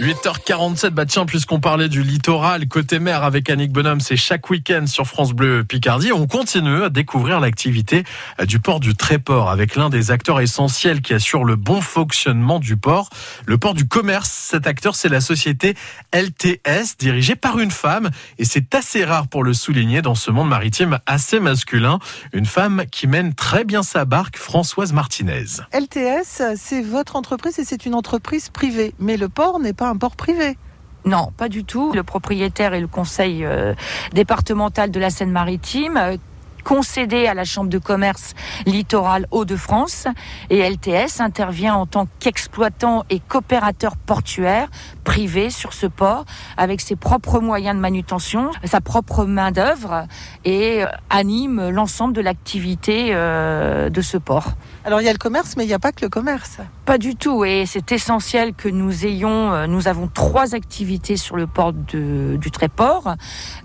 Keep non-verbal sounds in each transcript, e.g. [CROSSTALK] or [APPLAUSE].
8h47, bah tiens, puisqu'on parlait du littoral côté mer avec Annick Bonhomme, c'est chaque week-end sur France Bleu Picardie. On continue à découvrir l'activité du port du Tréport avec l'un des acteurs essentiels qui assure le bon fonctionnement du port, le port du commerce. Cet acteur, c'est la société LTS, dirigée par une femme. Et c'est assez rare pour le souligner dans ce monde maritime assez masculin. Une femme qui mène très bien sa barque, Françoise Martinez. LTS, c'est votre entreprise et c'est une entreprise privée. Mais le port n'est pas un port privé. Non, pas du tout. Le propriétaire et le conseil euh, départemental de la Seine-Maritime euh, concédé à la Chambre de commerce littorale Hauts-de-France et LTS intervient en tant qu'exploitant et coopérateur portuaire privé sur ce port avec ses propres moyens de manutention, sa propre main-d'œuvre et euh, anime l'ensemble de l'activité euh, de ce port. Alors il y a le commerce, mais il n'y a pas que le commerce. Pas du tout, et c'est essentiel que nous ayons, euh, nous avons trois activités sur le port de, du Tréport,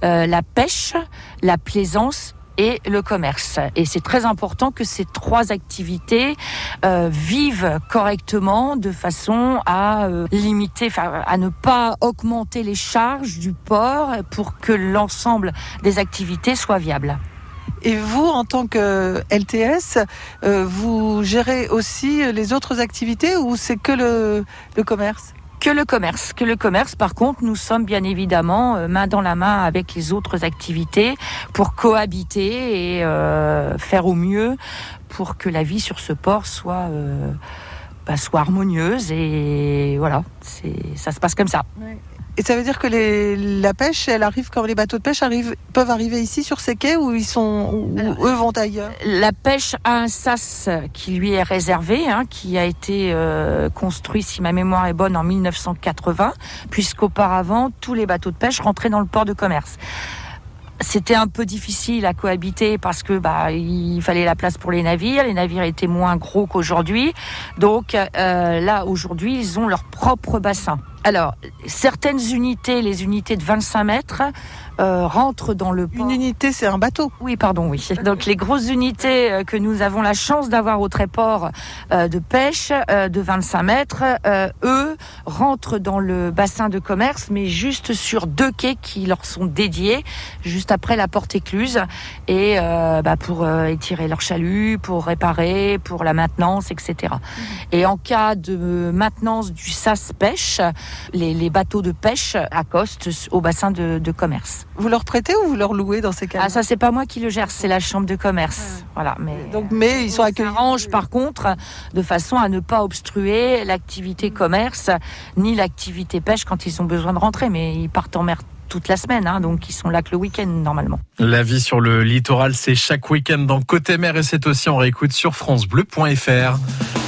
la pêche, la plaisance et le commerce. Et c'est très important que ces trois activités euh, vivent correctement de façon à euh, limiter, à ne pas augmenter les charges du port pour que l'ensemble des activités soient viables. Et vous, en tant que LTS, euh, vous gérez aussi les autres activités ou c'est que le commerce? Que le commerce. Que le commerce, par contre, nous sommes bien évidemment euh, main dans la main avec les autres activités pour cohabiter et euh, faire au mieux pour que la vie sur ce port soit euh, bah, soit harmonieuse et voilà, c'est ça se passe comme ça. Et ça veut dire que les, la pêche, elle arrive quand les bateaux de pêche arrivent, peuvent arriver ici sur ces quais ou ils sont, eux vont ailleurs? La pêche a un sas qui lui est réservé, hein, qui a été euh, construit, si ma mémoire est bonne, en 1980, puisqu'auparavant tous les bateaux de pêche rentraient dans le port de commerce c'était un peu difficile à cohabiter parce que bah il fallait la place pour les navires. Les navires étaient moins gros qu'aujourd'hui, donc euh, là aujourd'hui ils ont leur propre bassin. Alors, certaines unités, les unités de 25 mètres, euh, rentrent dans le port. Une unité, c'est un bateau Oui, pardon, oui. [LAUGHS] Donc, les grosses unités euh, que nous avons la chance d'avoir au tréport euh, de pêche de 25 mètres, eux, rentrent dans le bassin de commerce, mais juste sur deux quais qui leur sont dédiés, juste après la porte écluse, et bah, pour étirer leur chalut, pour réparer, pour la maintenance, etc. Mhm. Et en cas de maintenance du sas pêche, les, bateaux de pêche accostent au bassin de, commerce. Vous leur prêtez ou vous leur louez dans ces cas Ah ça c'est pas moi qui le gère, c'est la chambre de commerce. Voilà, mais donc mais ils sont accueillis. Arrange par contre de façon à ne pas obstruer l'activité commerce ni l'activité pêche quand ils ont besoin de rentrer, mais ils partent en mer toute la semaine, hein, donc ils sont là que le week-end normalement. La vie sur le littoral, c'est chaque week-end dans Côté Mer et c'est aussi en réécoute sur francebleu.fr.